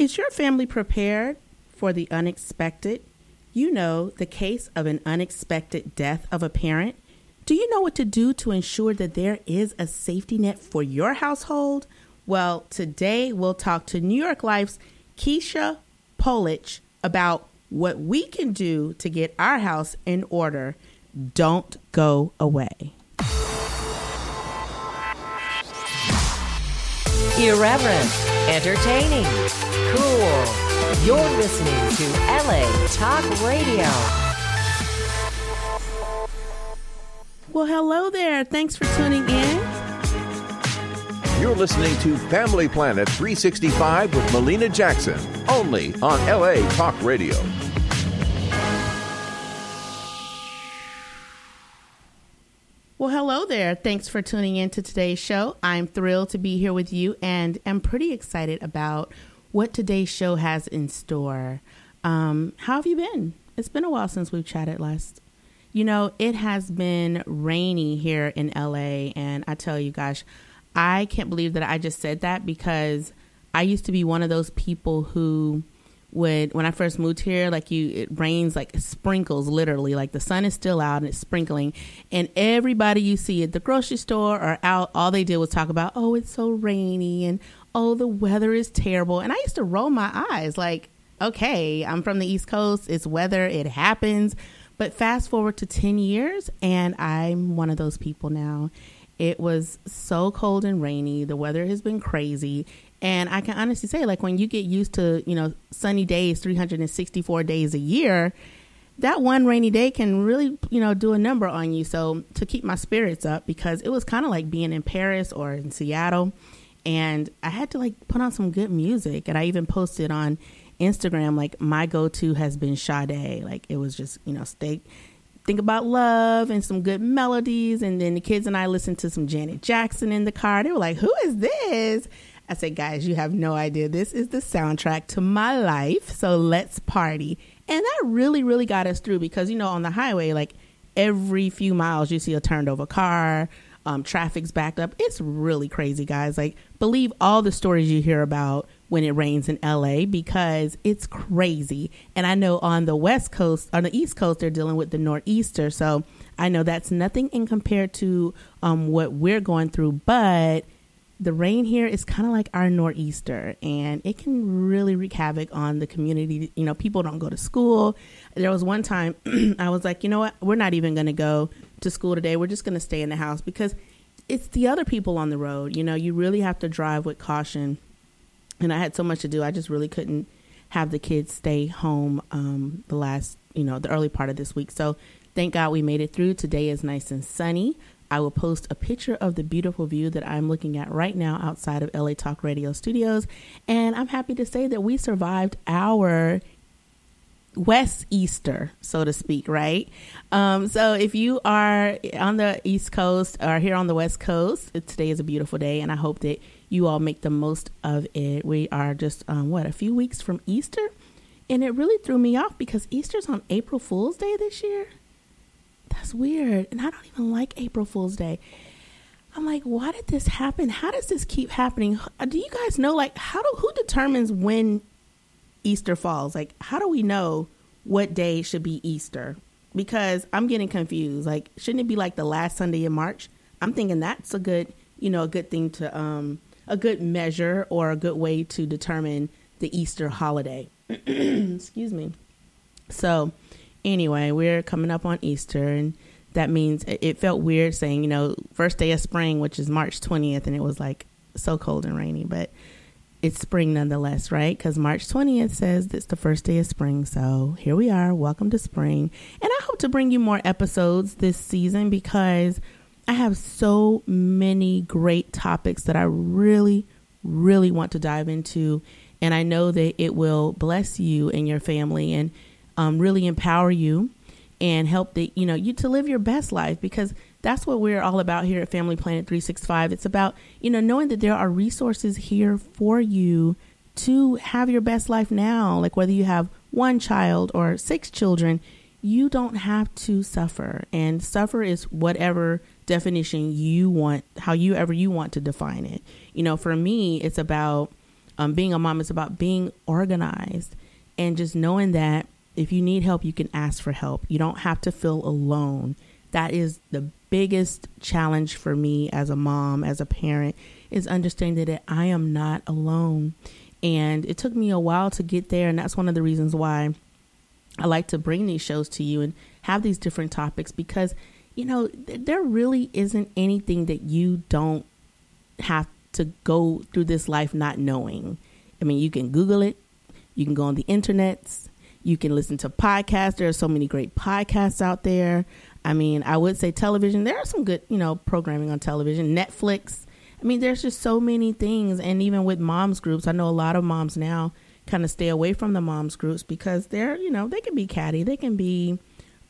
Is your family prepared for the unexpected? You know, the case of an unexpected death of a parent. Do you know what to do to ensure that there is a safety net for your household? Well, today we'll talk to New York Life's Keisha Polich about what we can do to get our house in order. Don't go away. Irreverent, entertaining, cool. You're listening to LA Talk Radio. Well, hello there. Thanks for tuning in. You're listening to Family Planet 365 with Melina Jackson, only on LA Talk Radio. Well, hello there. Thanks for tuning in to today's show. I'm thrilled to be here with you and am pretty excited about what today's show has in store. Um, how have you been? It's been a while since we've chatted last. You know, it has been rainy here in LA, and I tell you, gosh, I can't believe that I just said that because I used to be one of those people who would when I first moved here, like you, it rains like sprinkles, literally. Like the sun is still out and it's sprinkling, and everybody you see at the grocery store or out, all they did was talk about, oh, it's so rainy and oh, the weather is terrible. And I used to roll my eyes, like, okay, I'm from the East Coast, it's weather, it happens. But fast forward to 10 years, and I'm one of those people now. It was so cold and rainy. The weather has been crazy. And I can honestly say, like, when you get used to, you know, sunny days, 364 days a year, that one rainy day can really, you know, do a number on you. So to keep my spirits up, because it was kind of like being in Paris or in Seattle, and I had to like put on some good music. And I even posted on Instagram, like, my go to has been Sade. Like, it was just, you know, stay, think about love and some good melodies. And then the kids and I listened to some Janet Jackson in the car. They were like, who is this? I said, guys, you have no idea. This is the soundtrack to my life. So let's party. And that really, really got us through because, you know, on the highway, like every few miles, you see a turned over car, um, traffic's backed up. It's really crazy, guys. Like, believe all the stories you hear about when it rains in LA because it's crazy. And I know on the West Coast, on the East Coast, they're dealing with the Nor'easter. So I know that's nothing in compared to um, what we're going through, but the rain here is kind of like our nor'easter and it can really wreak havoc on the community. You know people don't go to school. There was one time i was like you know what? We're not even going to go to school today. We're just going to stay in the house because it's the other people on the road. You know you really have to drive with caution. And i had so much to do i just really couldn't have the kids stay home um, the last you know the early part of this week. So thank god we made it through. Today is nice and sunny I will post a picture of the beautiful view that I'm looking at right now outside of LA Talk Radio studios. And I'm happy to say that we survived our West Easter, so to speak, right? Um, so if you are on the East Coast or here on the West Coast, today is a beautiful day, and I hope that you all make the most of it. We are just, um, what, a few weeks from Easter? And it really threw me off because Easter's on April Fool's Day this year that's weird. And I don't even like April Fool's Day. I'm like, why did this happen? How does this keep happening? Do you guys know, like, how do, who determines when Easter falls? Like, how do we know what day should be Easter? Because I'm getting confused. Like, shouldn't it be like the last Sunday in March? I'm thinking that's a good, you know, a good thing to, um, a good measure or a good way to determine the Easter holiday. Excuse me. So, anyway, we're coming up on Easter, and that means it felt weird saying, you know, first day of spring, which is March 20th, and it was like so cold and rainy, but it's spring nonetheless, right? Because March 20th says it's the first day of spring. So here we are. Welcome to spring. And I hope to bring you more episodes this season because I have so many great topics that I really, really want to dive into. And I know that it will bless you and your family. And um, really empower you and help the you know you to live your best life because that's what we're all about here at Family Planet 365. It's about you know knowing that there are resources here for you to have your best life now. Like whether you have one child or six children, you don't have to suffer, and suffer is whatever definition you want, how you ever you want to define it. You know, for me, it's about um, being a mom It's about being organized and just knowing that if you need help, you can ask for help. You don't have to feel alone. That is the biggest challenge for me as a mom, as a parent, is understanding that I am not alone. And it took me a while to get there. And that's one of the reasons why I like to bring these shows to you and have these different topics because, you know, th- there really isn't anything that you don't have to go through this life not knowing. I mean, you can Google it, you can go on the internets, you can listen to podcasts. There are so many great podcasts out there. I mean, I would say television. There are some good, you know, programming on television. Netflix. I mean, there's just so many things. And even with moms groups, I know a lot of moms now kind of stay away from the moms groups because they're, you know, they can be catty. They can be,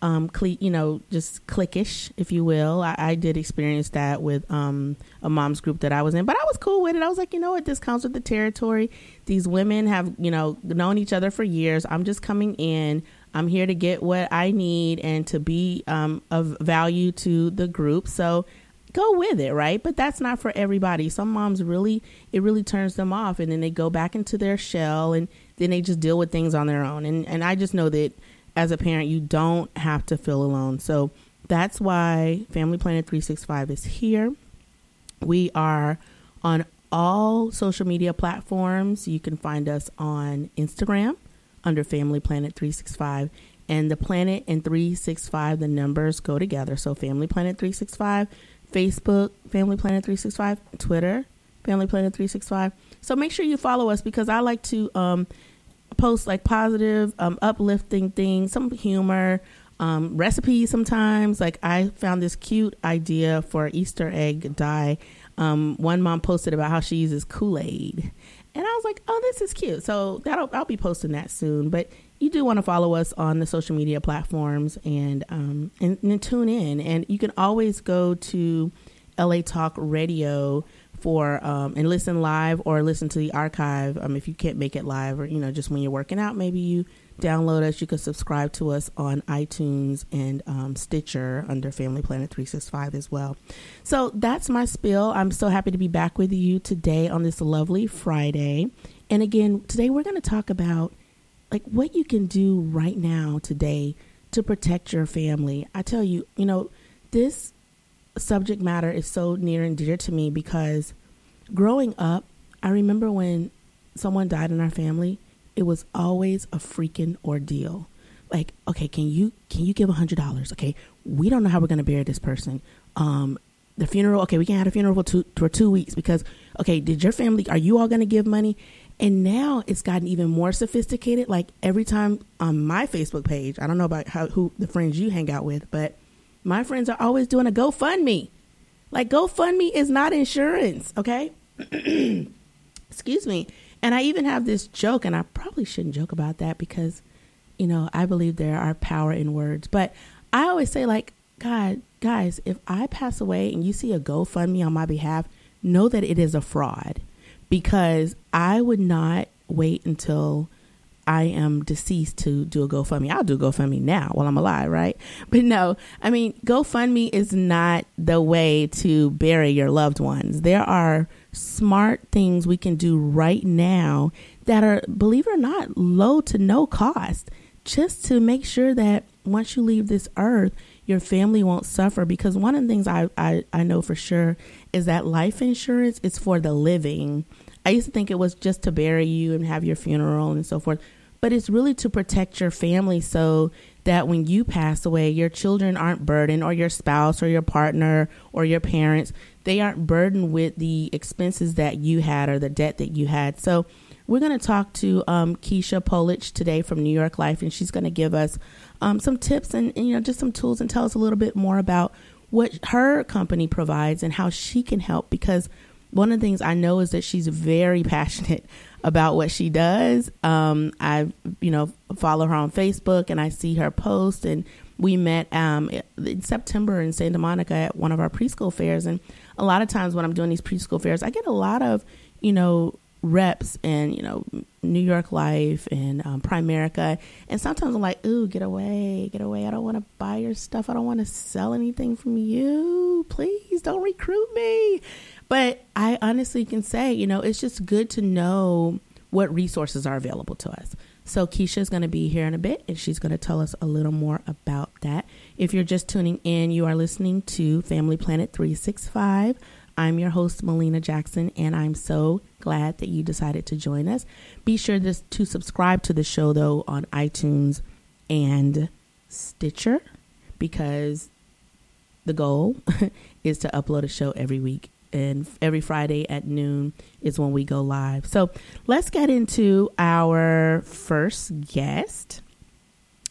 um, cle- you know, just cliquish, if you will. I, I did experience that with um, a mom's group that I was in, but I was cool with it. I was like, you know what, this comes with the territory. These women have, you know, known each other for years. I'm just coming in. I'm here to get what I need and to be um, of value to the group. So go with it, right? But that's not for everybody. Some moms really, it really turns them off, and then they go back into their shell, and then they just deal with things on their own. And and I just know that as a parent, you don't have to feel alone. So that's why Family Planet 365 is here. We are on all social media platforms. You can find us on Instagram under Family Planet 365. And the planet and 365, the numbers go together. So Family Planet 365, Facebook, Family Planet 365, Twitter, Family Planet 365. So make sure you follow us because I like to um, post like positive, um, uplifting things, some humor, um, recipes sometimes. Like I found this cute idea for Easter egg dye. Um, one mom posted about how she uses Kool Aid, and I was like, "Oh, this is cute." So that'll I'll be posting that soon. But you do want to follow us on the social media platforms and um, and, and tune in. And you can always go to LA Talk Radio for um, and listen live or listen to the archive um, if you can't make it live or you know just when you're working out maybe you download us. You can subscribe to us on itunes and um, stitcher under family planet 365 as well. So that's my spill i'm so happy to be back with you today on this lovely friday. And again today we're going to talk about like what you can do right now today to protect your family. I tell you you know this subject matter is so near and dear to me because growing up, I remember when someone died in our family, it was always a freaking ordeal. Like, okay, can you can you give a hundred dollars? Okay, we don't know how we're gonna bury this person. Um, the funeral, okay, we can't have a funeral for two for two weeks because okay, did your family are you all gonna give money? And now it's gotten even more sophisticated. Like every time on my Facebook page, I don't know about how who the friends you hang out with, but my friends are always doing a GoFundMe. Like GoFundMe is not insurance, okay? Excuse me. And I even have this joke, and I probably shouldn't joke about that because, you know, I believe there are power in words. But I always say, like, God, guys, if I pass away and you see a GoFundMe on my behalf, know that it is a fraud because I would not wait until I am deceased to do a GoFundMe. I'll do a GoFundMe now while I'm alive, right? But no, I mean, GoFundMe is not the way to bury your loved ones. There are smart things we can do right now that are, believe it or not, low to no cost just to make sure that once you leave this earth, your family won't suffer. Because one of the things I, I, I know for sure is that life insurance is for the living. I used to think it was just to bury you and have your funeral and so forth but it's really to protect your family so that when you pass away, your children aren't burdened, or your spouse, or your partner, or your parents, they aren't burdened with the expenses that you had or the debt that you had. So, we're going to talk to um, Keisha Polich today from New York Life, and she's going to give us um, some tips and, and, you know just some tools and tell us a little bit more about what her company provides and how she can help. Because one of the things I know is that she's very passionate about what she does. Um, I, you know, follow her on Facebook and I see her post. And we met um, in September in Santa Monica at one of our preschool fairs. And a lot of times when I'm doing these preschool fairs, I get a lot of, you know, reps and you know New York Life and um, Primerica, and sometimes I'm like, "Ooh, get away, get away! I don't want to buy your stuff. I don't want to sell anything from you. Please don't recruit me." But I honestly can say, you know, it's just good to know what resources are available to us. So Keisha is going to be here in a bit and she's going to tell us a little more about that. If you're just tuning in, you are listening to Family Planet 365. I'm your host, Melina Jackson, and I'm so glad that you decided to join us. Be sure to, to subscribe to the show, though, on iTunes and Stitcher because the goal is to upload a show every week and every Friday at noon is when we go live. So let's get into our first guest.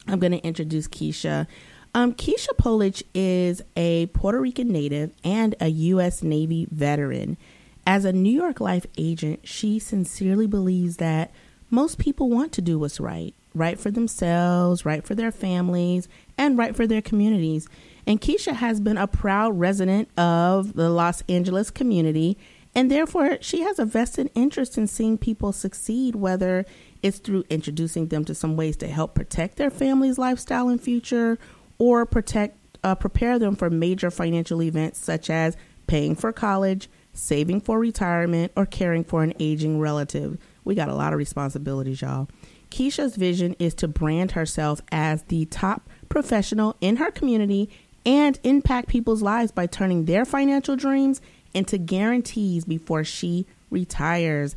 I'm going to introduce Keisha. Um, Keisha Polich is a Puerto Rican native and a U.S. Navy veteran. As a New York Life agent, she sincerely believes that most people want to do what's right right for themselves, right for their families, and right for their communities. And Keisha has been a proud resident of the Los Angeles community, and therefore she has a vested interest in seeing people succeed, whether it's through introducing them to some ways to help protect their family's lifestyle and future, or protect uh, prepare them for major financial events such as paying for college, saving for retirement, or caring for an aging relative. We got a lot of responsibilities, y'all. Keisha's vision is to brand herself as the top professional in her community and impact people's lives by turning their financial dreams into guarantees before she retires.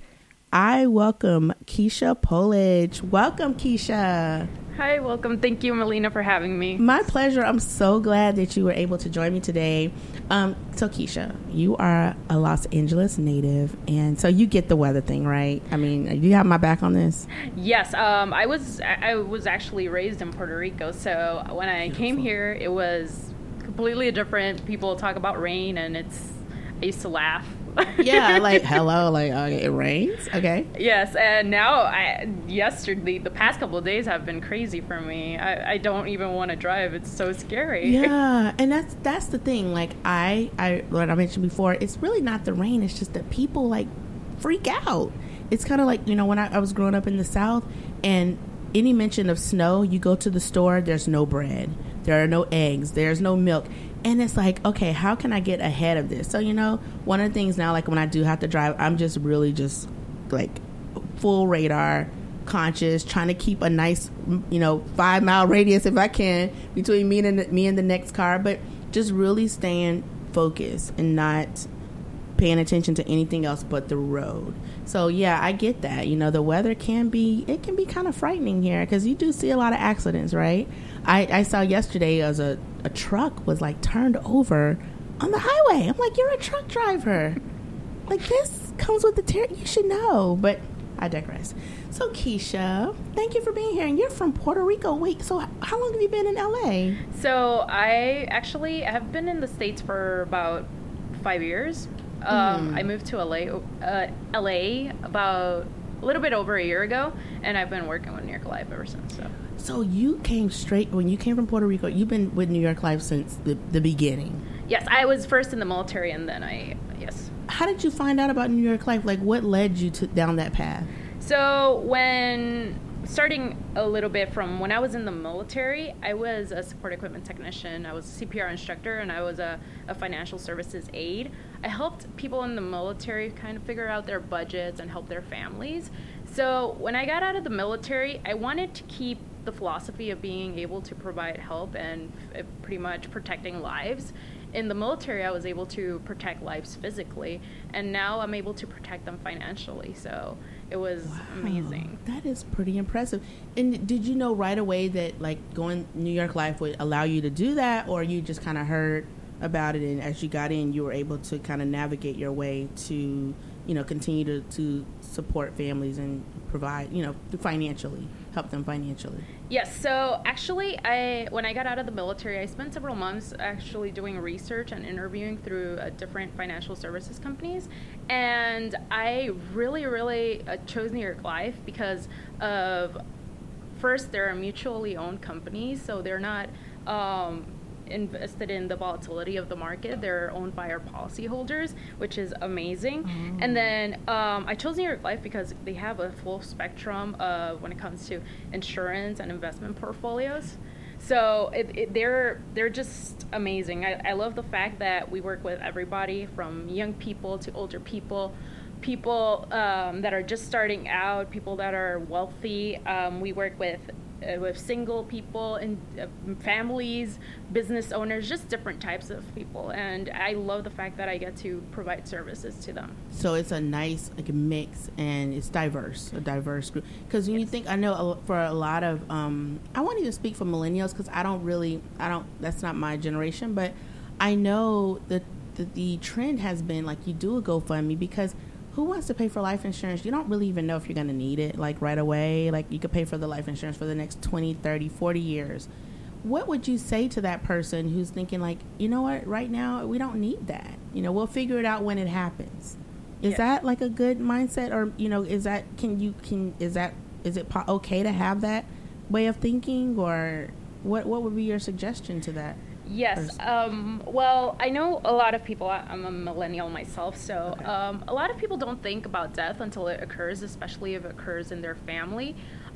I welcome Keisha Polich. Welcome, Keisha. Hi, welcome. Thank you, Melina, for having me. My pleasure. I'm so glad that you were able to join me today. Um, so, Keisha, you are a Los Angeles native, and so you get the weather thing, right? I mean, you have my back on this? Yes, um, I was. I was actually raised in Puerto Rico, so when I Beautiful. came here, it was completely different. People talk about rain, and it's. I used to laugh yeah, like hello, like okay, it rains. Okay. Yes, and now I yesterday the past couple of days have been crazy for me. I, I don't even want to drive. It's so scary. Yeah, and that's that's the thing. Like I I what I mentioned before, it's really not the rain. It's just that people like freak out. It's kind of like you know when I, I was growing up in the South, and any mention of snow, you go to the store, there's no bread, there are no eggs, there's no milk. And it's like okay how can i get ahead of this? So you know one of the things now like when i do have to drive i'm just really just like full radar conscious trying to keep a nice you know five mile radius if i can between me and the, me and the next car but just really staying focused and not paying attention to anything else but the road so yeah i get that you know the weather can be it can be kind of frightening here because you do see a lot of accidents right I, I saw yesterday as a, a truck was like turned over on the highway. I'm like, you're a truck driver. Like this comes with the ter- you should know. But I digress. So Keisha, thank you for being here. And you're from Puerto Rico. Wait, so how long have you been in LA? So I actually have been in the states for about five years. Um, mm. I moved to LA, uh, LA about a little bit over a year ago, and I've been working with New York Life ever since. So so you came straight when you came from Puerto Rico. You've been with New York Life since the, the beginning. Yes, I was first in the military, and then I yes. How did you find out about New York Life? Like, what led you to down that path? So when starting a little bit from when I was in the military, I was a support equipment technician. I was a CPR instructor, and I was a, a financial services aide. I helped people in the military kind of figure out their budgets and help their families. So when I got out of the military, I wanted to keep the philosophy of being able to provide help and uh, pretty much protecting lives. In the military, I was able to protect lives physically, and now I'm able to protect them financially. So it was wow, amazing. That is pretty impressive. And did you know right away that like going New York Life would allow you to do that, or you just kind of heard about it, and as you got in, you were able to kind of navigate your way to, you know, continue to, to support families and provide, you know, financially? help them financially? Yes. So actually, I when I got out of the military, I spent several months actually doing research and interviewing through uh, different financial services companies, and I really, really uh, chose New York Life because of first they're a mutually owned companies, so they're not. Um, invested in the volatility of the market. They're owned by our policyholders, which is amazing. Oh. And then um, I chose New York Life because they have a full spectrum of when it comes to insurance and investment portfolios. So it, it, they're they're just amazing. I, I love the fact that we work with everybody from young people to older people, people um, that are just starting out, people that are wealthy. Um, we work with uh, with single people and uh, families, business owners, just different types of people. And I love the fact that I get to provide services to them. So it's a nice like mix and it's diverse, a diverse group. Because when yes. you think, I know for a lot of, um, I won't even speak for millennials because I don't really, I don't, that's not my generation, but I know that the, the trend has been like you do a GoFundMe because – who wants to pay for life insurance? You don't really even know if you're going to need it like right away. Like you could pay for the life insurance for the next 20, 30, 40 years. What would you say to that person who's thinking like, you know what, right now we don't need that. You know, we'll figure it out when it happens. Is yeah. that like a good mindset or, you know, is that can you can is that is it po- okay to have that way of thinking or what what would be your suggestion to that? Yes. Um, well, I know a lot of people. I'm a millennial myself, so okay. um, a lot of people don't think about death until it occurs, especially if it occurs in their family.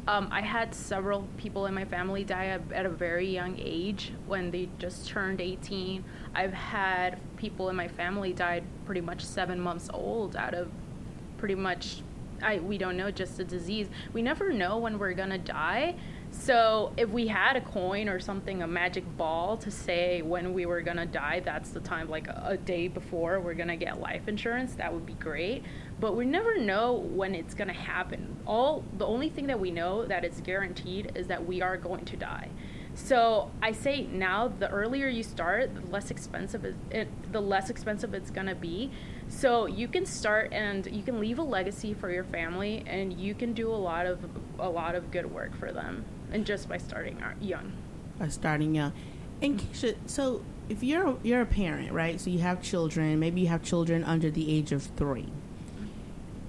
Um, I had several people in my family die at, a very young age when they just turned 18. I've had people in my family died pretty much seven months old out of pretty much I we don't know just a disease. We never know when we're gonna die. So if we had a coin or something, a magic ball to say when we were gonna die, that's the time, like a, day before we're gonna get life insurance, that would be great. But we never know when it's gonna happen. All the only thing that we know that is guaranteed is that we are going to die. So I say now, the earlier you start, the less expensive it, it, the less expensive it's gonna be. So you can start and you can leave a legacy for your family, and you can do a lot of a lot of good work for them and just by starting young. By starting young, and Keisha, so if you're you're a parent, right? So you have children. Maybe you have children under the age of three.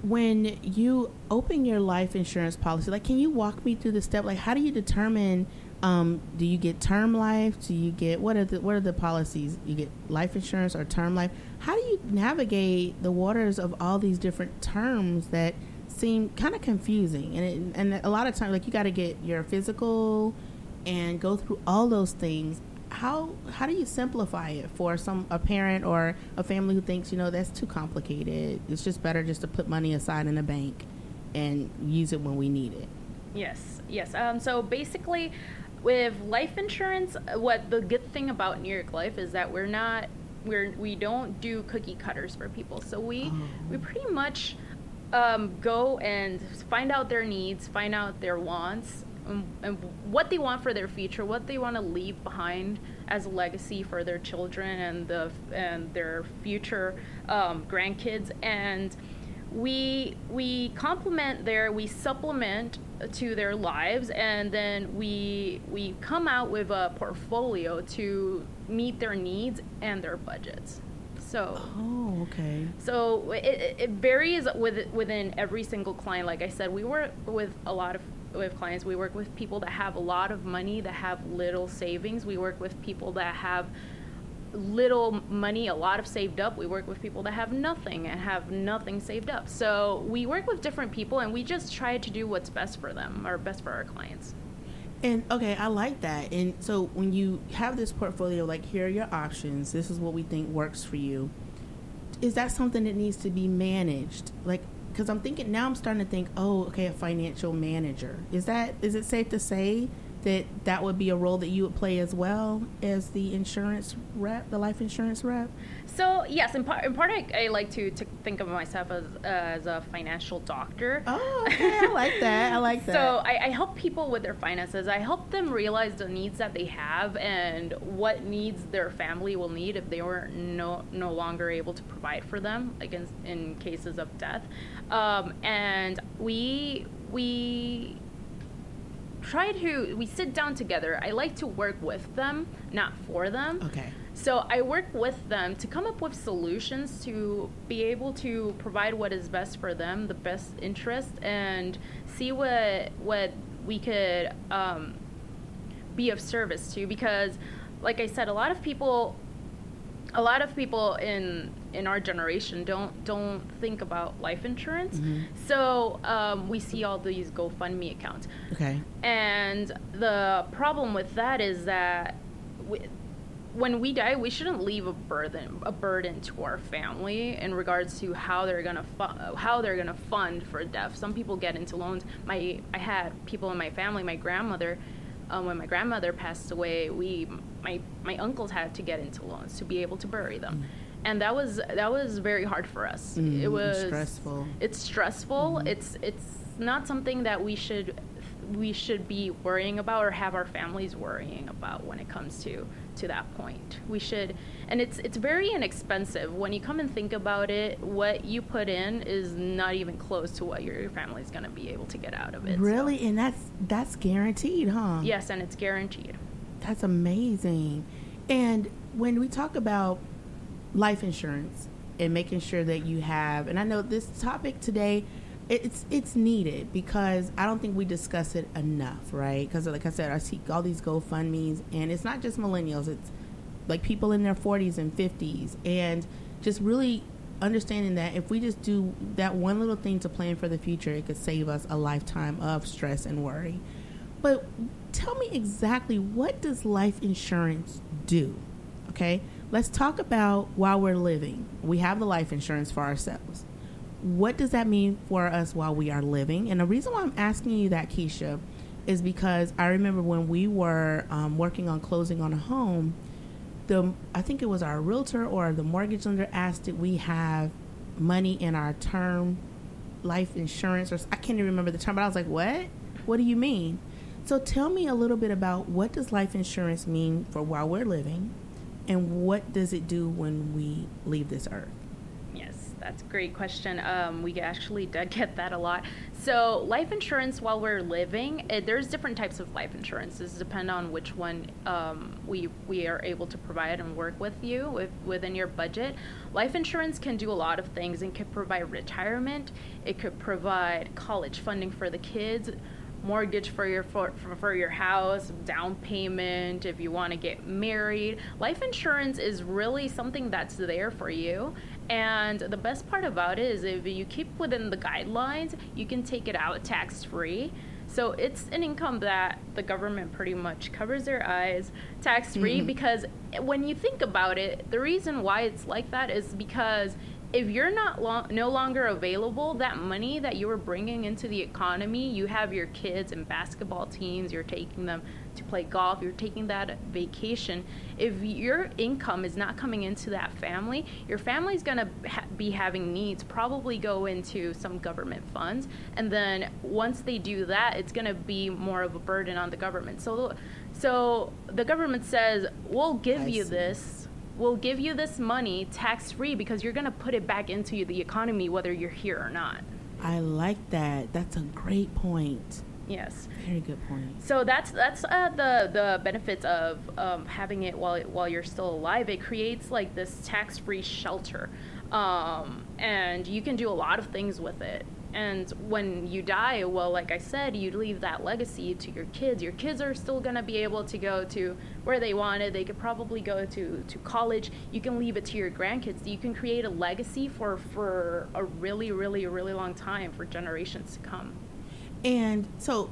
When you open your life insurance policy, like, can you walk me through the step? Like, how do you determine? Um, do you get term life? Do you get what are the what are the policies? You get life insurance or term life? How do you navigate the waters of all these different terms that seem kind of confusing, and it, and a lot of times, like you got to get your physical and go through all those things. How how do you simplify it for some a parent or a family who thinks you know that's too complicated? It's just better just to put money aside in a bank and use it when we need it. Yes, yes. Um, so basically, with life insurance, what the good thing about New York Life is that we're not we're we don't do cookie cutters for people. So we oh. we pretty much um, go and find out their needs, find out their wants, and, and what they want for their future, what they want to leave behind as a legacy for their children and the and their future um, grandkids. And we we complement their, we supplement to their lives, and then we we come out with a portfolio to meet their needs and their budgets. So. Oh, okay. So it, it varies with, within every single client. Like I said, we work with a lot of with clients. We work with people that have a lot of money, that have little savings. We work with people that have little money, a lot of saved up. We work with people that have nothing and have nothing saved up. So we work with different people and we just try to do what's best for them or best for our clients. And okay, I like that. And so when you have this portfolio, like here are your options. This is what we think works for you. Is that something that needs to be managed? Like, because I'm thinking now, I'm starting to think, oh, okay, a financial manager. Is that is it safe to say that that would be a role that you would play as well as the insurance rep, the life insurance rep? So yes, in part, in part I, I like to, to think of myself as, uh, as a financial doctor. Oh, okay. I like that. I like that. So I, I, help people with their finances. I help them realize the needs that they have and what needs their family will need if they were no no longer able to provide for them, against in cases of death. Um, and we we try to we sit down together. I like to work with them, not for them. Okay. So I work with them to come up with solutions to be able to provide what is best for them, the best interest, and see what what we could um, be of service to. Because, like I said, a lot of people, a lot of people in in our generation don't don't think about life insurance. So um, we see all these GoFundMe accounts. Okay. And the problem with that is that we, when we die, we shouldn't leave a burden a burden to our family in regards to how they're gonna fu- how they're gonna fund for death. Some people get into loans. My I had people in my family. My grandmother, um, when my grandmother passed away, we my my uncles had to get into loans to be able to bury them. And that was that was very hard for us. Mm, it was stressful. It's stressful. It's it's not something that we should we should be worrying about or have our families worrying about when it comes to to that point. We should and it's it's very inexpensive when you come and think about it. What you put in is not even close to what your family's going to be able to get out of it. So- Really? And that's that's guaranteed, huh? yes, and it's guaranteed. That's amazing. And when we talk about life insurance and making sure that you have, and I know this topic today, it's it's needed because I don't think we discuss it enough, right? Because like I said, I see all these GoFundmes, and it's not just millennials; it's like people in their 40s and 50s, and just really understanding that if we just do that one little thing to plan for the future, it could save us a lifetime of stress and worry. But tell me exactly what does life insurance do? Okay? Let's talk about while we're living. We have the life insurance for ourselves. What does that mean for us while we are living? And the reason why I'm asking you that, Keisha, is because I remember when we were um, working on closing on a home, the I think it was our realtor or the mortgage lender asked that we have money in our term life insurance or I can't even remember the term, but I was like, "What? What do you mean?" So tell me a little bit about what does life insurance mean for while we're living, and what does it do when we leave this earth? Yes, that's a great question. Um, we actually did get that a lot. So, life insurance while we're living, eh, there's different types of life insurances. Depend on which one um, we we are able to provide and work with you with, within your budget. Life insurance can do a lot of things. and could provide retirement. It could provide college funding for the kids mortgage for your for, for, your house, down payment, if you want to get married. Life insurance is really something that's there for you. And the best part about it is if you keep within the guidelines, you can take it out tax free. So it's an income that the government pretty much covers their eyes tax free mm-hmm. because when you think about it, the reason why it's like that is because if you're not long, no longer available, that money that you were bringing into the economy, you have your kids in basketball teams, you're taking them to play golf, you're taking that vacation. If your income is not coming into that family, your family's going to ha- be having needs probably go into some government funds. And then once they do that, it's going to be more of a burden on the government. So, so the government says, we'll give I you see. this will give you this money tax free because you're going to put it back into the economy whether you're here or not. I like that. That's a great point. Yes. Very good point. So that's that's uh, the the benefits of um, having it while while you're still alive. It creates like this tax free shelter, um, and you can do a lot of things with it. And when you die, well, like I said, you leave that legacy to your kids. Your kids are still gonna be able to go to where they wanted. They could probably go to to college. You can leave it to your grandkids. You can create a legacy for for a really, really, really long time for generations to come. And so,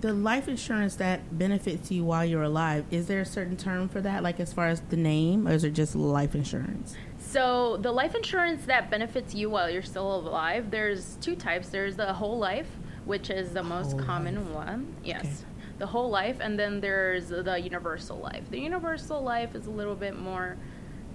the life insurance that benefits you while you're alive, is there a certain term for that, like as far as the name, or is it just life insurance? So the life insurance that benefits you while you're still alive, there's two types. There's the whole life, which is the most Whole common one. Yes. Okay. The whole life and then there's the universal life. The universal life is a little bit more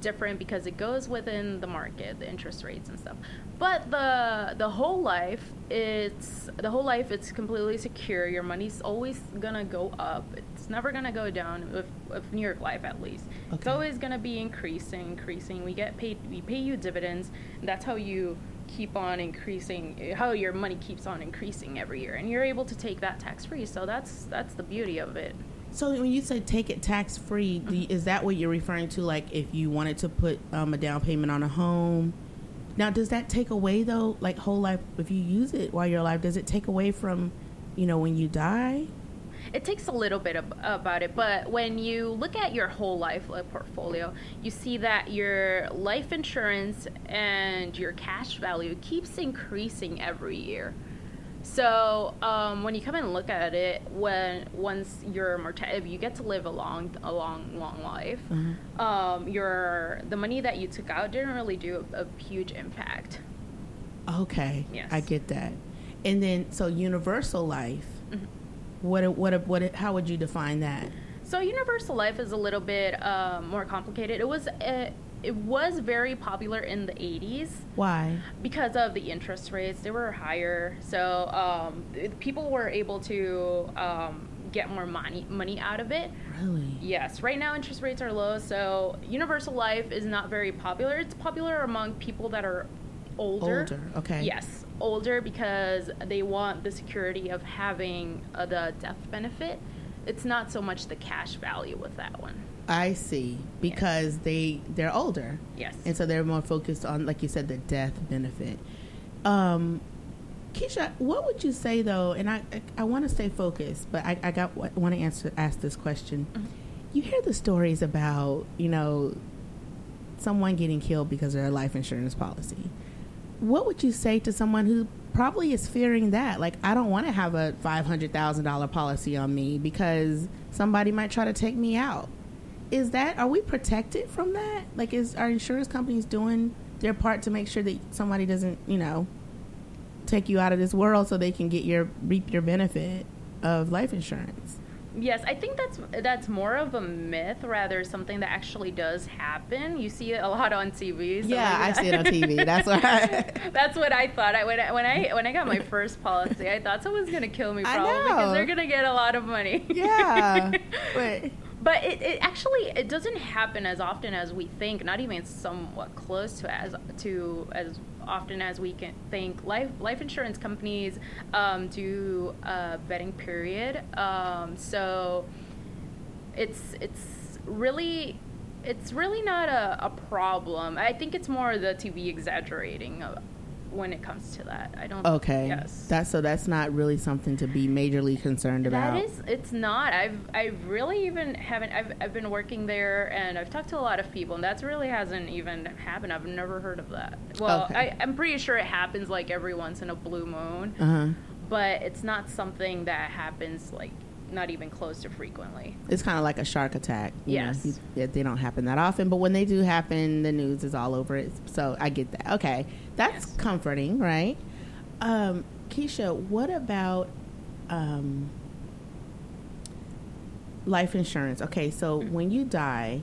different because it goes within the market, the interest rates and stuff. But the the whole life, it's the whole life. It's completely secure. Your money's always gonna go up. It's never gonna go down. With, with New York Life, at least, it's always gonna be increasing, increasing. We get paid. We pay you dividends. And that's how you keep on increasing. How your money keeps on increasing every year, and you're able to take that tax free. So that's that's the beauty of it. So when you say take it tax free, is that what you're referring to? Like if you wanted to put um, a down payment on a home. Now, does that take away though, like whole life? If you use it while you're alive, does it take away from, you know, when you die? It takes a little bit of, about it. But when you look at your whole life uh, portfolio, you see that your life insurance and your cash value keeps increasing every year. So um, when you come and look at it, when once you're morta- if you get to live a long, a long, long life, Mm-hmm. um, your the money that you took out didn't really do a, a huge impact. Okay. Yes. I get that. And then, so universal life. What? What? What? How would you define that? So universal life is a little bit uh, more complicated. It was uh, it was very popular in the 80s Why? because of the interest rates. They were higher, so um, people were able to um, get more money money out of it. Really? Yes, right now interest rates are low, so universal life is not very popular. It's popular among people that are older. Older, okay. Yes, older because they want the security of having uh, the death benefit. It's not so much the cash value with that one. I see. Because they they're older. Yes. And so they're more focused on, like you said, the death benefit. Um, Keisha, what would you say though? And I I, I want to stay focused, but I, I got want to answer ask this question. You hear the stories about you know someone getting killed because of their life insurance policy. What would you say to someone who probably is fearing that? Like, I don't want to have a five hundred thousand dollar policy on me because somebody might try to take me out. Is that are we protected from that? Like is our insurance companies doing their part to make sure that somebody doesn't you know take you out of this world so they can get your reap your benefit of life insurance Yes, I think that's that's more of a myth rather something that actually does happen. You see it a lot on TV. so yeah i see it on tv that's why That's what I thought. I when I when I when I got my first policy, I thought someone's gonna kill me I probably know. because they're gonna get a lot of money. yeah but But it, it actually it doesn't happen as often as we think. Not even somewhat close to as to as often as we can think. Life life insurance companies um, do a betting period, um, so it's it's really it's really not a, a problem. I think it's more the TV exaggerating when it comes to that. I don't. okay Yes. that's so that's not really something to be majorly concerned about That is, it's not. I've, I've really even haven't. I've, I've been working there, and I've talked to a lot of people, and that's really hasn't even happened. I've never heard of that. Well, Okay. I, I'm pretty sure it happens like every once in a blue moon, uh-huh but it's not something that happens like not even close to frequently. it's kind of like a shark attack. you know. Yes. You- yeah, they don't happen that often, but when they do happen, the news is all over it. So I get that. Okay, that's Yes. comforting, right? Um, Keisha, what about um, life insurance? Okay, so Mm-hmm. when you die,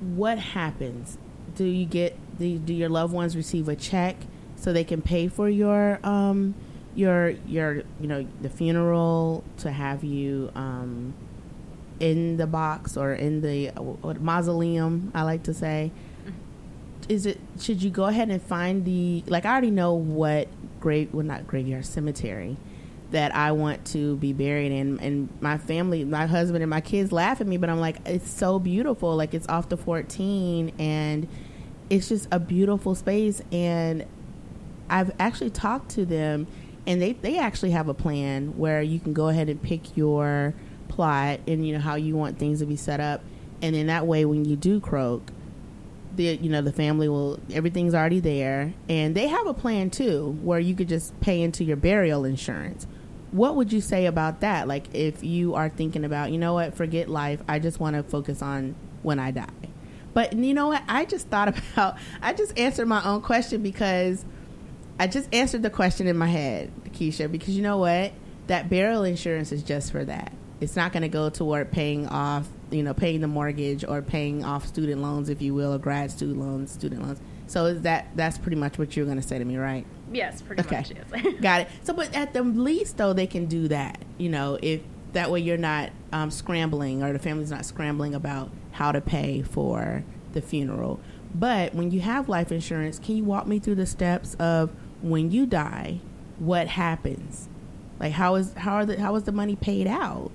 what happens? Do you get do, do your loved ones receive a check so they can pay for your um, your your you know the funeral to have you um, in the box or in the uh, mausoleum I like to say is it should you go ahead and find the like I already know what grave well not graveyard cemetery that I want to be buried in. And my family my husband and my kids laugh at me but I'm like it's so beautiful. Like it's off the 14 and it's just a beautiful space. And I've actually talked to them and they, they actually have a plan where you can go ahead and pick your plot and you know how you want things to be set up. And then that way when you do croak the you know the family will everything's already there. And they have a plan too where you could just pay into your burial insurance. What would you say about that? Like if you are thinking about you know what forget life i just want to focus on when i die. But you know what i just thought about i just answered my own question because i just answered the question in my head keisha because you know what? That burial insurance is just for that. It's not going to go toward paying off you know paying the mortgage or paying off student loans if you will or grad student loans student loans. So is that that's pretty much what you're going to say to me right? Yes, pretty okay. much. Yes. got it. So but at the least though they can do that you know if that way you're not um, scrambling or the family's not scrambling about how to pay for the funeral. But when you have life insurance can you walk me through the steps of when you die what happens? Like how is how are the how is the money paid out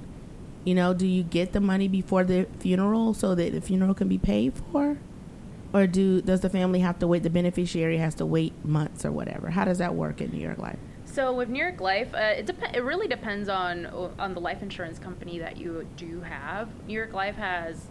you know do you get the money before the funeral so that the funeral can be paid for? Or do does the family have to wait the beneficiary has to wait months or whatever? How does that work in new york life? So with New York Life, uh, it dep- it really depends on on the life insurance company that you do have. New York Life has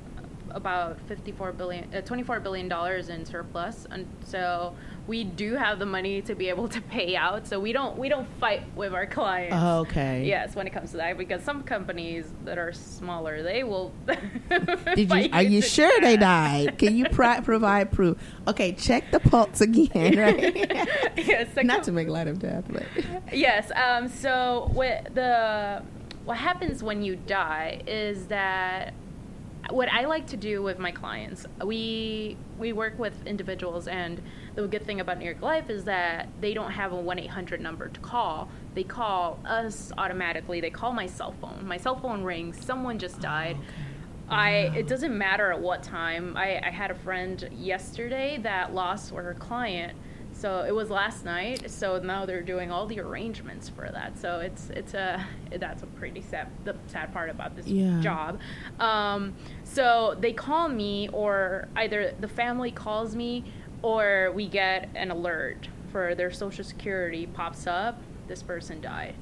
about 54 billion uh, 24 billion dollars in surplus and so we do have the money to be able to pay out so we don't we don't fight with our clients Oh, okay. yes when it comes to that because some companies that are smaller they will Did you, fight are you sure they died? Can you pri- provide proof? Okay, check the pulse again, right? yes Not com- to make light of death, but yes. Um, so what the what happens when you die is that what I like to do with my clients, we we work with individuals, and the good thing about New York Life is that they don't have a one eight hundred number to call. They call us automatically. They call my cell phone. My cell phone rings. Someone just died. I it doesn't matter at what time. I, I had a friend yesterday that lost her client. So it was last night. So now they're doing all the arrangements for that. So it's it's a that's a pretty sad the sad part about this Yeah. job. Um, so they call me, or either the family calls me, or we get an alert for their social security pops up. This person died.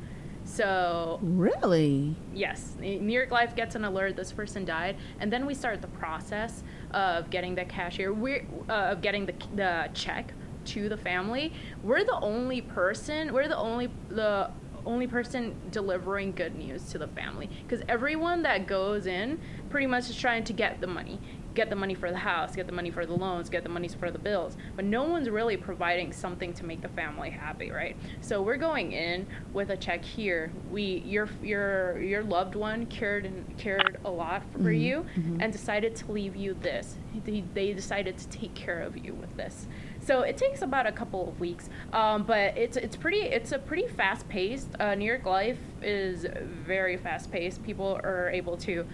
So really, Yes, New York Life gets an alert. This person died, and then we start the process of getting the cashier. We're uh, of getting the the check to the family. We're the only person. We're the only the only person delivering good news to the family because everyone that goes in pretty much is trying to get the money get the money for the house get the money for the loans get the money for the bills. But no one's really providing something to make the family happy right? So we're going in with a check here. We your your your loved one cared and cared a lot for you and decided to leave you this. They, they decided to take care of you with this. So it takes about a couple of weeks, um, but it's it's pretty it's a pretty fast paced. Uh, New York life is very fast paced. People are able to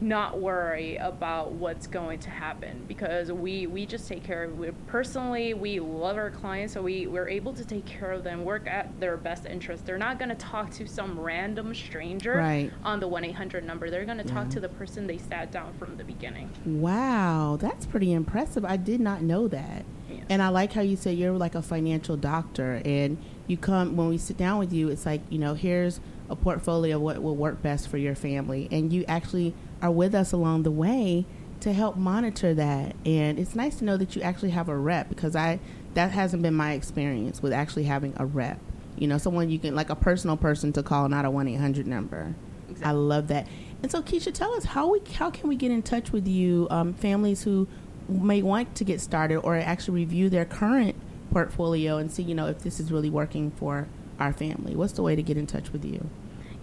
not worry about what's going to happen because we we just take care of we, personally we love our clients so we we're able to take care of them work at their best interest they're not going to talk to some random stranger Right. on the 1-800 number they're going to talk to the person they sat down from the beginning wow, that's pretty impressive. I did not know that. Yes. And I like how you said you're like a financial doctor, and you come when we sit down with you. It's like you know, here's a portfolio of what will work best for your family, and you actually are with us along the way to help monitor that. And it's nice to know that you actually have a rep because I that hasn't been my experience with actually having a rep. You know, someone you can like a personal person to call, not a one eight hundred number. I love that. And so, Keisha, tell us how we how can we get in touch with you, um, families who may want to get started or actually review their current portfolio and see, you know, if this is really working for our family. What's the way to get in touch with you?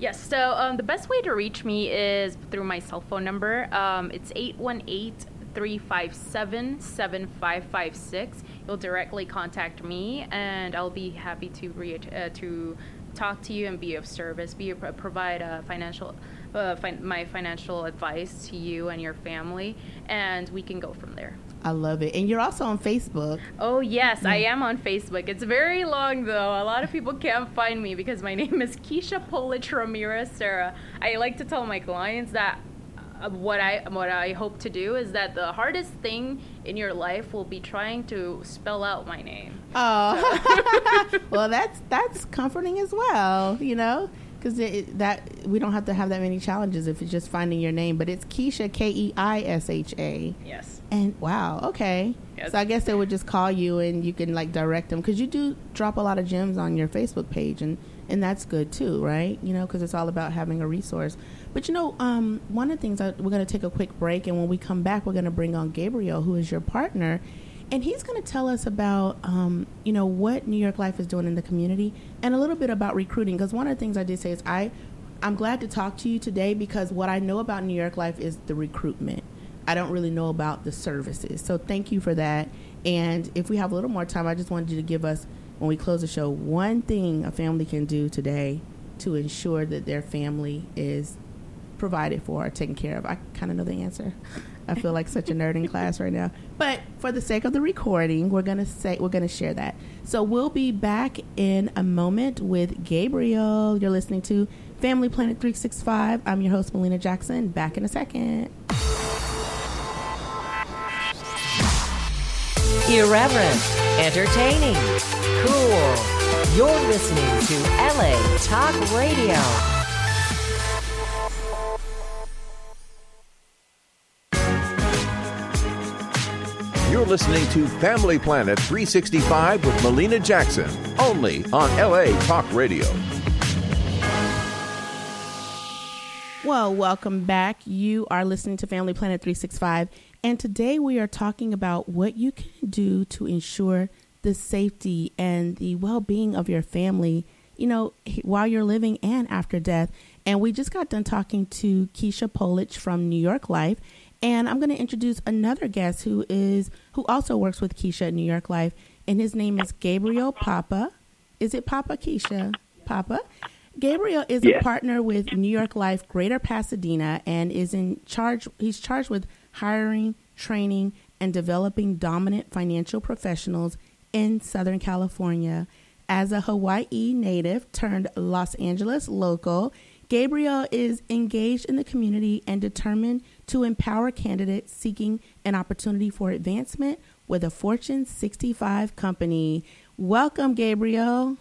Yes, so um, the best way to reach me is through my cell phone number. Um, it's 818 357 7556. You'll directly contact me, and I'll be happy to, re- uh, to talk to you and be of service, be a, provide a financial. Uh, my financial advice to you and your family, and we can go from there. I love it. And you're also on Facebook. Oh yes, I am on Facebook. It's very long though. A lot of people can't find me because my name is Keisha Polich Ramirez Sarah. I like to tell my clients that uh, what I what I hope to do is that the hardest thing in your life will be trying to spell out my name. Oh, well, that's that's comforting as well. You know, because that we don't have to have that many challenges if it's just finding your name. But it's Keisha K E I S H A. Yes. And wow, okay. Yes. So I guess they would just call you and you can like direct them because you do drop a lot of gems on your Facebook page and and that's good too, right? You know, because it's all about having a resource. But you know, um, one of the things I, we're going to take a quick break, and when we come back, we're going to bring on Gabriel, who is your partner, and he's going to tell us about um, you know what New York Life is doing in the community and a little bit about recruiting. Because one of the things I did say is I I'm glad to talk to you today because what I know about New York Life is the recruitment. I don't really know about the services. So thank you for that. And if we have a little more time, I just wanted you to give us, when we close the show, one thing a family can do today to ensure that their family is provided for or taken care of. I kind of know the answer. I feel like such a nerd in class right now. But for the sake of the recording, we're gonna say we're gonna share that. So we'll be back in a moment with Gabriel. You're listening to Family Planet 365. I'm your host, Melina Jackson. Back in a second. Irreverent, entertaining, cool. You're listening to LA Talk Radio. You're listening to Family Planet 365 with Melina Jackson, only on LA Talk Radio. Well, welcome back. You are listening to Family Planet 365, and today we are talking about what you can do to ensure the safety and the well being of your family, you know, while you're living and after death. And we just got done talking to Keisha Polich from New York Life. And I'm going to introduce another guest who is who also works with Keisha at New York Life, and his name is Gabriel Papa. Is it Papa Keisha? Papa. Gabriel is yes. a partner with New York Life Greater Pasadena and is in charge. He's charged with hiring, training, and developing dominant financial professionals in Southern California. As a Hawaii native turned Los Angeles local, Gabriel is engaged in the community and determined to empower candidates seeking an opportunity for advancement with a Fortune 65 company. Welcome, Gabriel.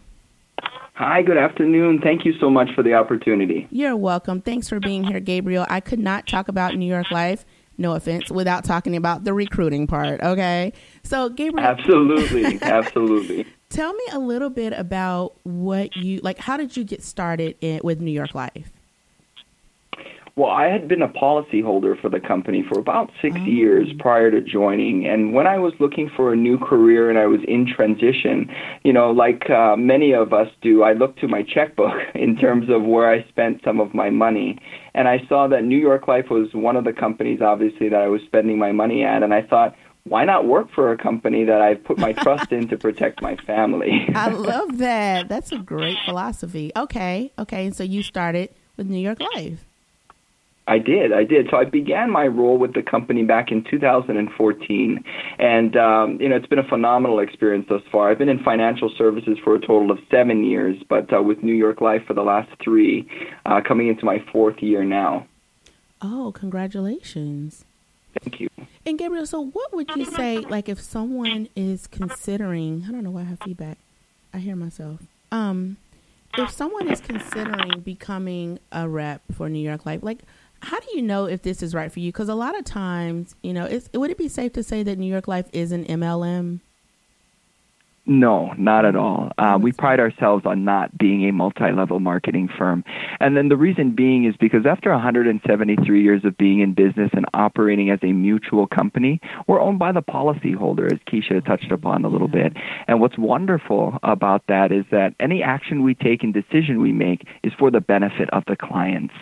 Hi, good afternoon. Thank you so much for the opportunity. You're welcome. Thanks for being here, Gabriel. I could not talk about New York Life no offense, without talking about the recruiting part. Okay. So, Gabriel. Absolutely. absolutely. Tell me a little bit about what you like. How did you get started in, with New York Life? Well, I had been a policyholder for the company for about six oh. years prior to joining. And when I was looking for a new career and I was in transition, you know, like uh, many of us do, I looked to my checkbook in terms of where I spent some of my money. And I saw that New York Life was one of the companies, obviously, that I was spending my money at. And I thought, why not work for a company that I've put my trust in to protect my family? I love that. That's a great philosophy. Okay. Okay. So you started with New York Life. I did, I did. So I began my role with the company back in 2014, and um, you know it's been a phenomenal experience thus far. I've been in financial services for a total of seven years, but uh, with New York Life for the last three, uh, coming into my fourth year now. Oh, congratulations! Thank you. And Gabriel, so what would you say, like, if someone is considering? I don't know why I have feedback. I hear myself. Um, if someone is considering becoming a rep for New York Life, like how do you know if this is right for you? Because a lot of times, you know, would it be safe to say that New York Life is an MLM? No, not at all. Uh, we pride ourselves on not being a multi-level marketing firm. And then the reason being is because after 173 years of being in business and operating as a mutual company, we're owned by the policyholder, as Keisha touched upon a little bit. And what's wonderful about that is that any action we take and decision we make is for the benefit of the clients.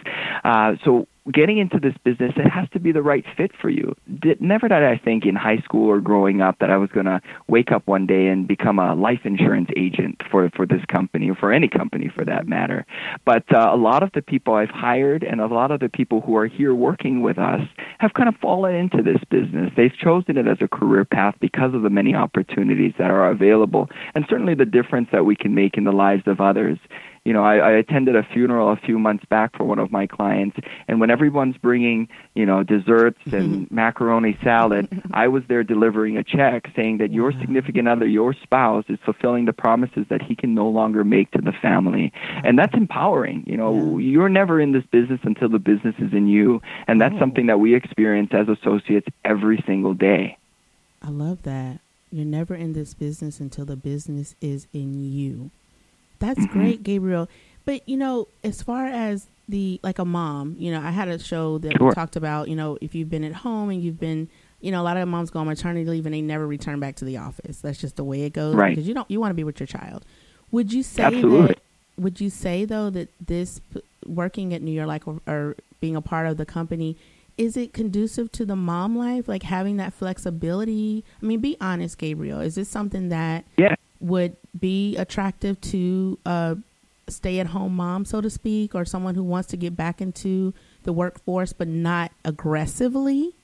Uh, so getting into this business, it has to be the right fit for you. Did, never did I think in high school or growing up that I was going to wake up one day and become a life insurance agent for, for this company or for any company for that matter. But uh, a lot of the people I've hired and a lot of the people who are here working with us have kind of fallen into this business. They've chosen it as a career path because of the many opportunities that are available and certainly the difference that we can make in the lives of others you know, I, I attended a funeral a few months back for one of my clients, and when everyone's bringing, you know, desserts and mm-hmm. macaroni salad, I was there delivering a check saying that your significant other, your spouse, is fulfilling the promises that he can no longer make to the family, and that's empowering. You know, yeah. you're never in this business until the business is in you, and that's oh. something that we experience as associates every single day. I love that. You're never in this business until the business is in you. That's mm-hmm. great, Gabriel. But you know, as far as the like a mom, you know, I had a show that sure. talked about, you know, if you've been at home and you've been, you know, a lot of moms go on maternity leave and they never return back to the office. That's just the way it goes right. because you don't you want to be with your child. Would you say Absolutely. that would you say though that this working at New York like or, or being a part of the company is it conducive to the mom life like having that flexibility? I mean, be honest, Gabriel. Is this something that yeah would be attractive to a stay at home mom, so to speak, or someone who wants to get back into the workforce but not aggressively?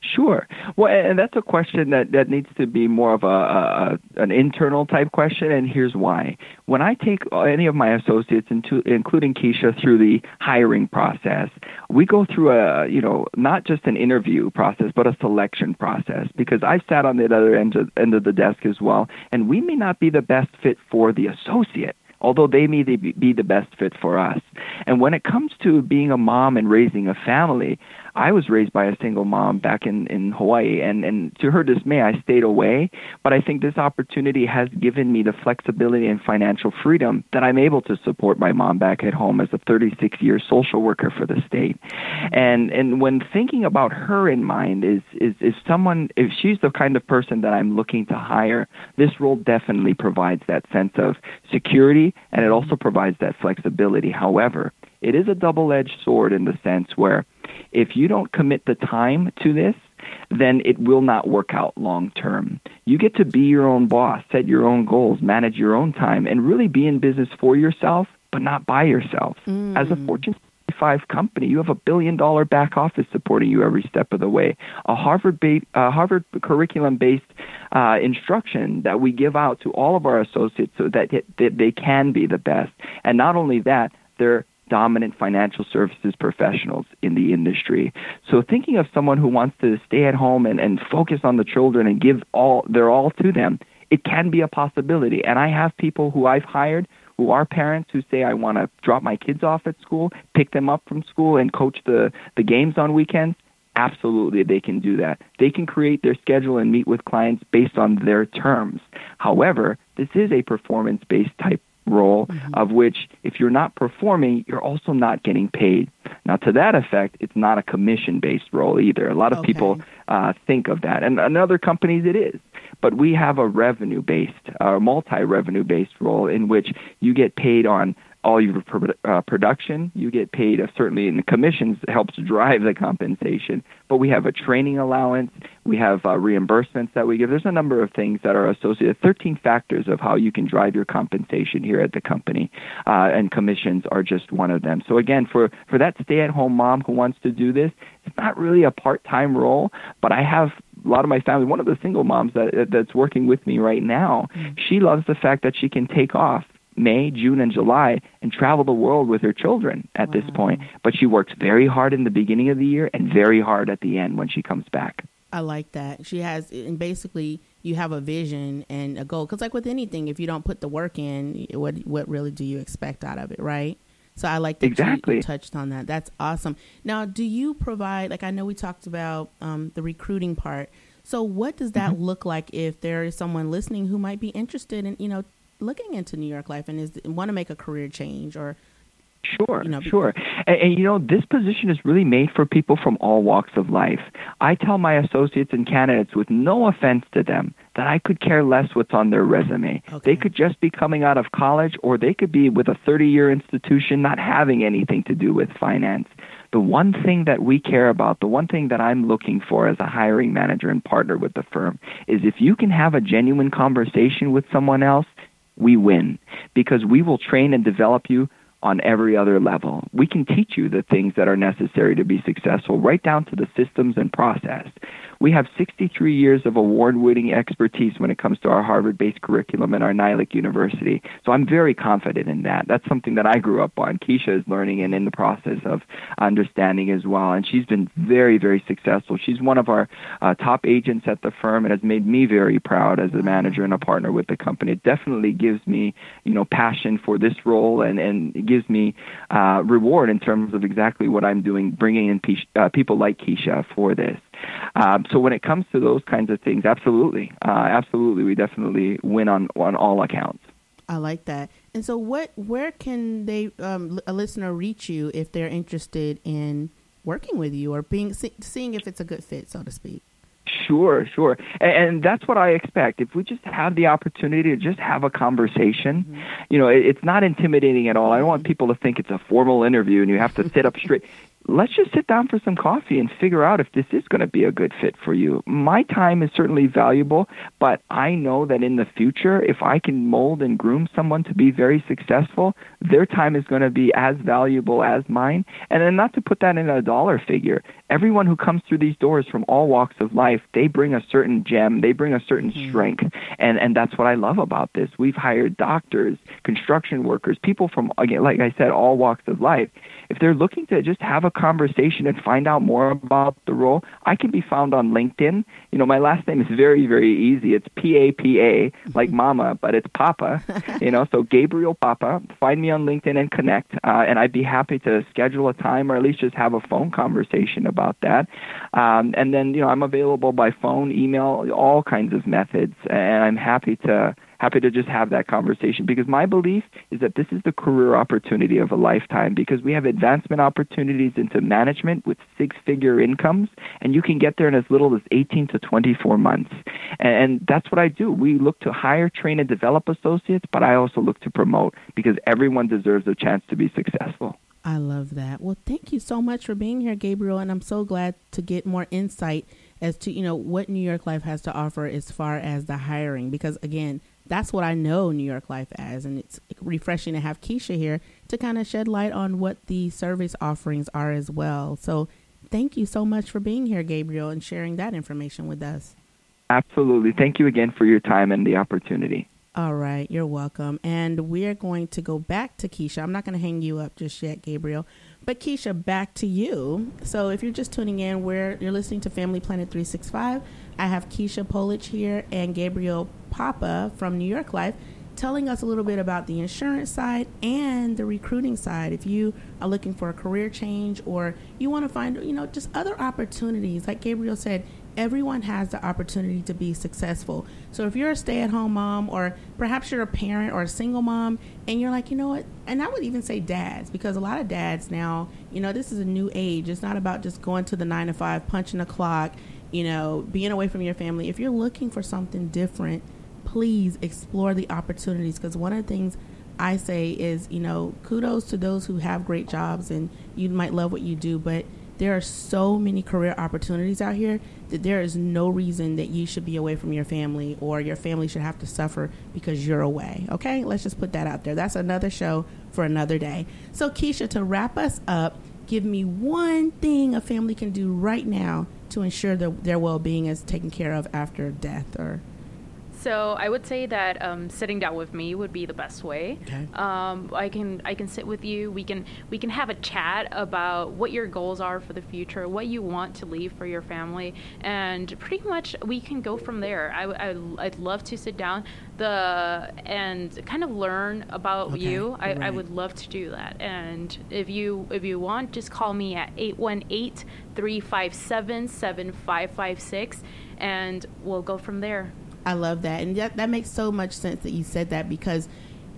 Sure. Well, and that's a question that, that needs to be more of a, a an internal type question, and here's why. When I take any of my associates, into, including Keisha, through the hiring process, we go through a you know not just an interview process, but a selection process. Because I've sat on the other end of, end of the desk as well, and we may not be the best fit for the associate although they may be the best fit for us. And when it comes to being a mom and raising a family, I was raised by a single mom back in, in Hawaii, and, and to her dismay, I stayed away. But I think this opportunity has given me the flexibility and financial freedom that I'm able to support my mom back at home as a 36 year social worker for the state. And and when thinking about her in mind is is is someone if she's the kind of person that I'm looking to hire, this role definitely provides that sense of security and it also provides that flexibility. However, it is a double edged sword in the sense where if you don't commit the time to this, then it will not work out long term. You get to be your own boss, set your own goals, manage your own time, and really be in business for yourself, but not by yourself. Mm. As a Fortune 5 company, you have a billion dollar back office supporting you every step of the way. A Harvard ba- uh, Harvard curriculum based uh, instruction that we give out to all of our associates so that, it, that they can be the best. And not only that, they're dominant financial services professionals in the industry. So thinking of someone who wants to stay at home and, and focus on the children and give all their all to them, it can be a possibility. And I have people who I've hired who are parents who say I want to drop my kids off at school, pick them up from school and coach the, the games on weekends. Absolutely, they can do that. They can create their schedule and meet with clients based on their terms. However, this is a performance based type role mm-hmm. of which if you're not performing, you're also not getting paid. Now, to that effect, it's not a commission based role either. A lot of okay. people uh, think of that, and in other companies it is. But we have a revenue based, uh, multi revenue based role in which you get paid on all your uh, production. You get paid, uh, certainly in the commissions helps drive the compensation. But we have a training allowance. We have uh, reimbursements that we give. There's a number of things that are associated. 13 factors of how you can drive your compensation here at the company, uh, and commissions are just one of them. So again, for for that stay-at-home mom who wants to do this, it's not really a part-time role, but I have a lot of my family. One of the single moms that that's working with me right now, mm-hmm. she loves the fact that she can take off May, June, and July and travel the world with her children at wow. this point. But she works very hard in the beginning of the year and very hard at the end when she comes back. I like that. She has, and basically, you have a vision and a goal. Because, like with anything, if you don't put the work in, what what really do you expect out of it, right? So I like that exactly. you touched on that. That's awesome. Now, do you provide? Like I know we talked about um, the recruiting part. So, what does that mm-hmm. look like if there is someone listening who might be interested in, you know, looking into New York life and is want to make a career change or Sure, you know, sure. And, and, you know, this position is really made for people from all walks of life. I tell my associates and candidates, with no offense to them, that I could care less what's on their resume. Okay. They could just be coming out of college, or they could be with a 30 year institution not having anything to do with finance. The one thing that we care about, the one thing that I'm looking for as a hiring manager and partner with the firm, is if you can have a genuine conversation with someone else we win because we will train and develop you on every other level. We can teach you the things that are necessary to be successful, right down to the systems and process. We have 63 years of award winning expertise when it comes to our Harvard based curriculum and our NYLIC University. So I'm very confident in that. That's something that I grew up on. Keisha is learning and in the process of understanding as well. And she's been very, very successful. She's one of our uh, top agents at the firm and has made me very proud as a manager and a partner with the company. It definitely gives me, you know, passion for this role and, and it gives me uh, reward in terms of exactly what I'm doing, bringing in pe- uh, people like Keisha for this. Um, so when it comes to those kinds of things, absolutely, uh, absolutely, we definitely win on on all accounts. I like that. And so, what, where can they, um, a listener, reach you if they're interested in working with you or being see, seeing if it's a good fit, so to speak? Sure, sure. And, and, that's what I expect. If we just have the opportunity to just have a conversation, mm-hmm. you know, it, it's not intimidating at all. I don't want people to think it's a formal interview and you have to sit up straight let's just sit down for some coffee and figure out if this is going to be a good fit for you. My time is certainly valuable, but I know that in the future, if I can mold and groom someone to be very successful, their time is going to be as valuable as mine. And then not to put that in a dollar figure, everyone who comes through these doors from all walks of life, they bring a certain gem, they bring a certain mm-hmm. strength. And and that's what I love about this. We've hired doctors, construction workers, people from again like I said all walks of life if they're looking to just have a conversation and find out more about the role, I can be found on LinkedIn. You know, my last name is very, very easy. It's P A P A, like mama, but it's Papa. You know, so Gabriel Papa. Find me on LinkedIn and connect, uh, and I'd be happy to schedule a time or at least just have a phone conversation about that. Um, and then, you know, I'm available by phone, email, all kinds of methods, and I'm happy to happy to just have that conversation because my belief is that this is the career opportunity of a lifetime because we have advancement opportunities into management with six figure incomes and you can get there in as little as 18 to 24 months. And that's what I do. We look to hire, train, and develop associates, but I also look to promote because everyone deserves a chance to be successful. I love that. Well, thank you so much for being here, Gabriel, and I'm so glad to get more insight as to, you know, what New York Life has to offer as far as the hiring because again, that's what I know New York Life as. And it's refreshing to have Keisha here to kind of shed light on what the service offerings are as well. So thank you so much for being here, Gabriel, and sharing that information with us. Absolutely. Thank you again for your time and the opportunity. All right, you're welcome. And we're going to go back to Keisha. I'm not going to hang you up just yet, Gabriel. But Keisha, back to you. So if you're just tuning in, where you're listening to Family Planet 365, I have Keisha Polich here and Gabriel Papa from New York Life telling us a little bit about the insurance side and the recruiting side. If you are looking for a career change or you want to find, you know, just other opportunities, like Gabriel said, everyone has the opportunity to be successful. So if you're a stay at home mom, or perhaps you're a parent or a single mom, and you're like, you know what, and I would even say dads, because a lot of dads now, you know, this is a new age. It's not about just going to the nine to five, punching a clock, you know, being away from your family. If you're looking for something different, please explore the opportunities, because one of the things I say is, you know, kudos to those who have great jobs and you might love what you do, but there are so many career opportunities out here that there is no reason that you should be away from your family or your family should have to suffer because you're away. Okay? Let's just put that out there. That's another show for another day. So, Keisha, to wrap us up, give me one thing a family can do right now to ensure that their well being is taken care of after death or so I would say that um, sitting down with me would be the best way. Okay. Um, I can I can sit with you. We can we can have a chat about what your goals are for the future, what you want to leave for your family, and pretty much we can go from there. I, I would love to sit down the and kind of learn about okay. you. I, right. I would love to do that. And if you if you want, just call me at 818 357 7556 and we'll go from there. I love that. And that, that makes so much sense that you said that because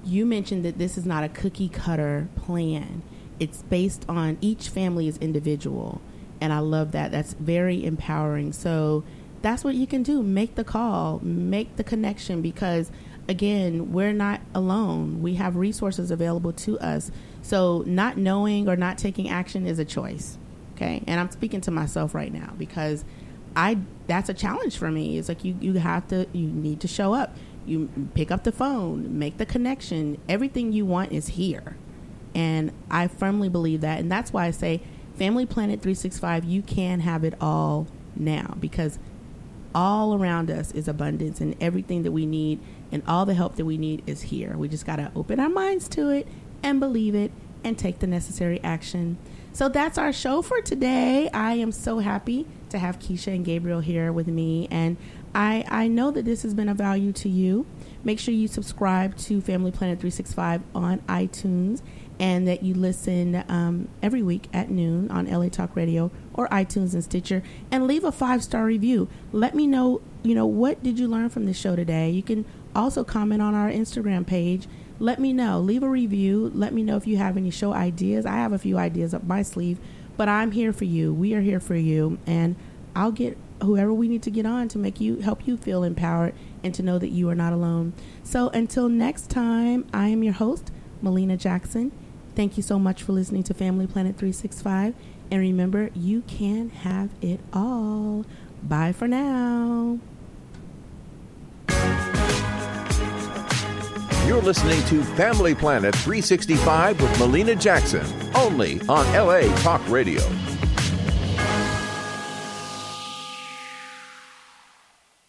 you mentioned that this is not a cookie cutter plan. It's based on each family is individual. And I love that. That's very empowering. So that's what you can do. Make the call, make the connection because again, we're not alone. We have resources available to us. So not knowing or not taking action is a choice. Okay? And I'm speaking to myself right now because I that's a challenge for me. It's like you you have to you need to show up. You pick up the phone, make the connection. Everything you want is here. And I firmly believe that and that's why I say Family Planet 365 you can have it all now because all around us is abundance and everything that we need and all the help that we need is here. We just got to open our minds to it and believe it and take the necessary action. So that's our show for today. I am so happy to have Keisha and Gabriel here with me, and I I know that this has been of value to you. Make sure you subscribe to Family Planet 365 on iTunes and that you listen um, every week at noon on LA Talk Radio or iTunes and Stitcher and leave a five star review. Let me know, you know, what did you learn from the show today? You can also comment on our Instagram page let me know. Leave a review. Let me know if you have any show ideas. I have a few ideas up my sleeve, but I'm here for you. We are here for you, and I'll get whoever we need to get on to make you help you feel empowered and to know that you are not alone. So until next time, I am your host, Melina Jackson. Thank you so much for listening to Family Planet 365, And remember, you can have it all. Bye for now. You're listening to Family Planet 365 with Melina Jackson, only on LA Talk Radio.